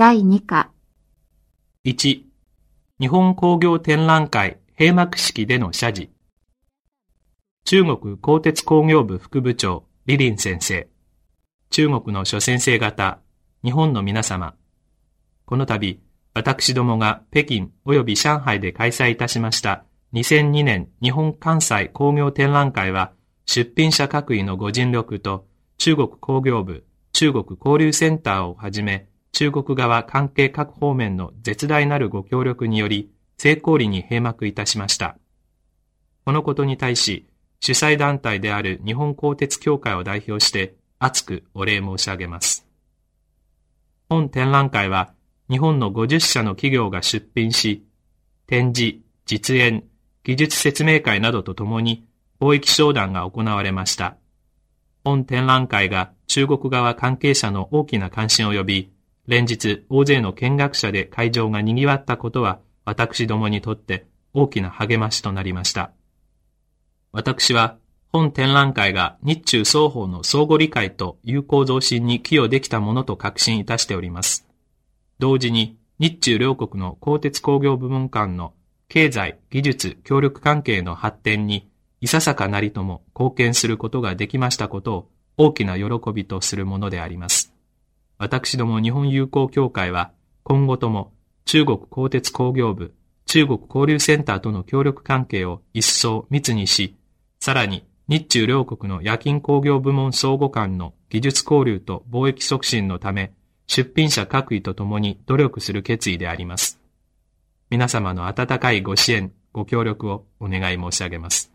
第2課1、日本工業展覧会閉幕式での謝辞。中国鋼鉄工業部副部長、李林先生。中国の諸先生方、日本の皆様。この度、私どもが北京及び上海で開催いたしました2002年日本関西工業展覧会は出品者各位のご尽力と中国工業部、中国交流センターをはじめ中国側関係各方面の絶大なるご協力により成功裏に閉幕いたしました。このことに対し主催団体である日本鋼鉄協会を代表して厚くお礼申し上げます。本展覧会は日本の50社の企業が出品し、展示、実演、技術説明会などとともに貿易商談が行われました。本展覧会が中国側関係者の大きな関心を呼び、連日大勢の見学者で会場が賑わったことは私どもにとって大きな励ましとなりました。私は本展覧会が日中双方の相互理解と友好増進に寄与できたものと確信いたしております。同時に日中両国の鋼鉄工業部門間の経済、技術、協力関係の発展にいささかなりとも貢献することができましたことを大きな喜びとするものであります。私ども日本友好協会は今後とも中国鋼鉄工業部、中国交流センターとの協力関係を一層密にし、さらに日中両国の夜勤工業部門相互間の技術交流と貿易促進のため、出品者各位と共に努力する決意であります。皆様の温かいご支援、ご協力をお願い申し上げます。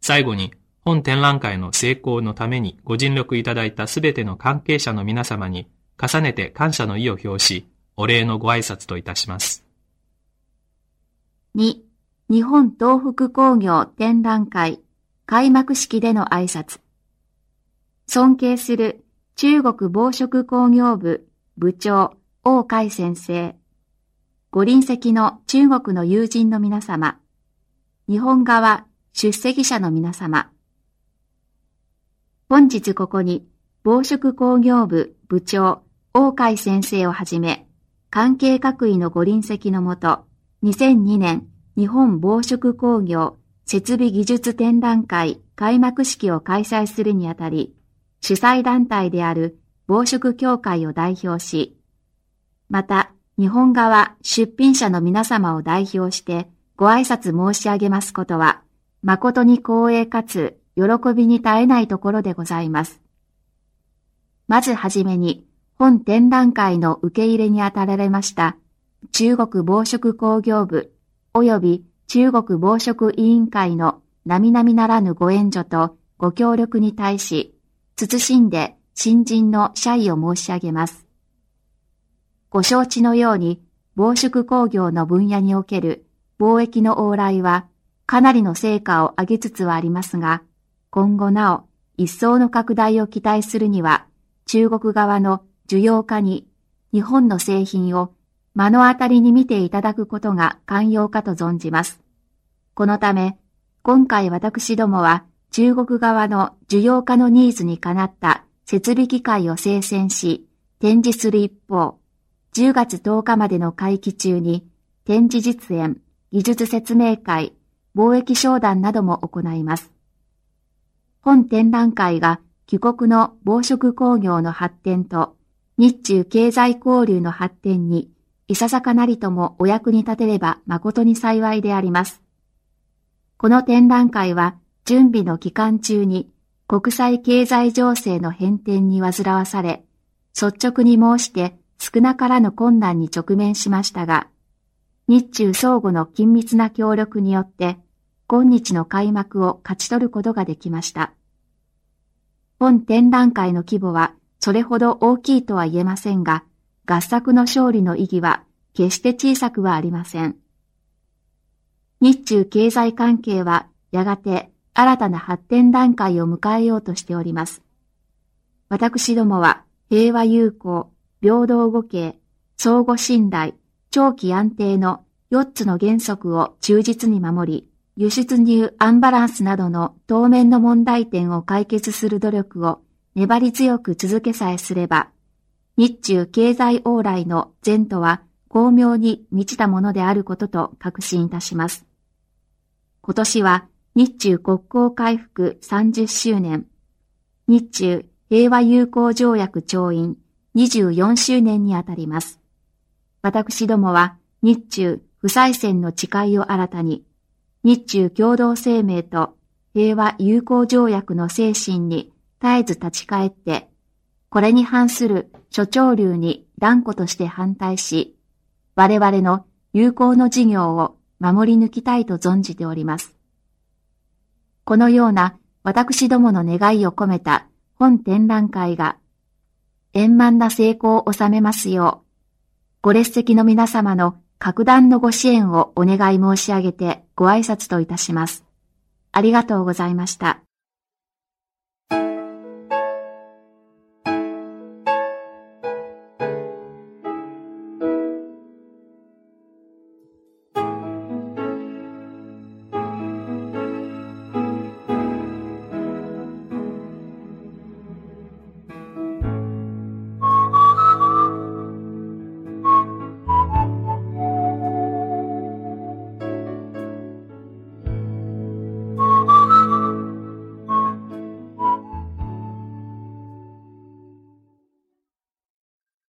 最後に、本展覧会の成功のためにご尽力いただいたすべての関係者の皆様に重ねて感謝の意を表し、お礼のご挨拶といたします。2、日本東北工業展覧会開幕式での挨拶。尊敬する中国宝飾工業部部長王海先生。ご臨席の中国の友人の皆様。日本側出席者の皆様。本日ここに宝飾工業部部長王海先生をはじめ、関係各位のご臨席のもと、2002年日本宝飾工業設備技術展覧会開幕式を開催するにあたり、主催団体である宝飾協会を代表し、また日本側出品者の皆様を代表してご挨拶申し上げますことは、誠に光栄かつ喜びに絶えないところでございます。まずはじめに、本展覧会の受け入れにあたられました、中国宝飾工業部及び中国宝飾委員会の並々ならぬご援助とご協力に対し、慎んで新人の謝意を申し上げます。ご承知のように、宝飾工業の分野における貿易の往来は、かなりの成果を上げつつはありますが、今後なお一層の拡大を期待するには、中国側の需要家に日本の製品を目の当たりに見ていただくことが寛容かと存じます。このため、今回私どもは中国側の需要家のニーズにかなった設備機械を生鮮し、展示する一方、10月10日までの会期中に展示実演、技術説明会、貿易商談なども行います。本展覧会が帰国の宝飾工業の発展と日中経済交流の発展にいささかなりともお役に立てれば誠に幸いであります。この展覧会は準備の期間中に国際経済情勢の変転に煩わされ、率直に申して少なからぬ困難に直面しましたが、日中相互の緊密な協力によって、今日の開幕を勝ち取ることができました。本展覧会の規模はそれほど大きいとは言えませんが、合作の勝利の意義は決して小さくはありません。日中経済関係はやがて新たな発展段階を迎えようとしております。私どもは平和友好、平等互恵、相互信頼、長期安定の4つの原則を忠実に守り、輸出入アンバランスなどの当面の問題点を解決する努力を粘り強く続けさえすれば、日中経済往来の前途は巧妙に満ちたものであることと確信いたします。今年は日中国交回復30周年、日中平和友好条約調印24周年にあたります。私どもは日中不再戦の誓いを新たに、日中共同声明と平和友好条約の精神に絶えず立ち返って、これに反する諸潮流に断固として反対し、我々の友好の事業を守り抜きたいと存じております。このような私どもの願いを込めた本展覧会が円満な成功を収めますよう、ご列席の皆様の格段のご支援をお願い申し上げてご挨拶といたします。ありがとうございました。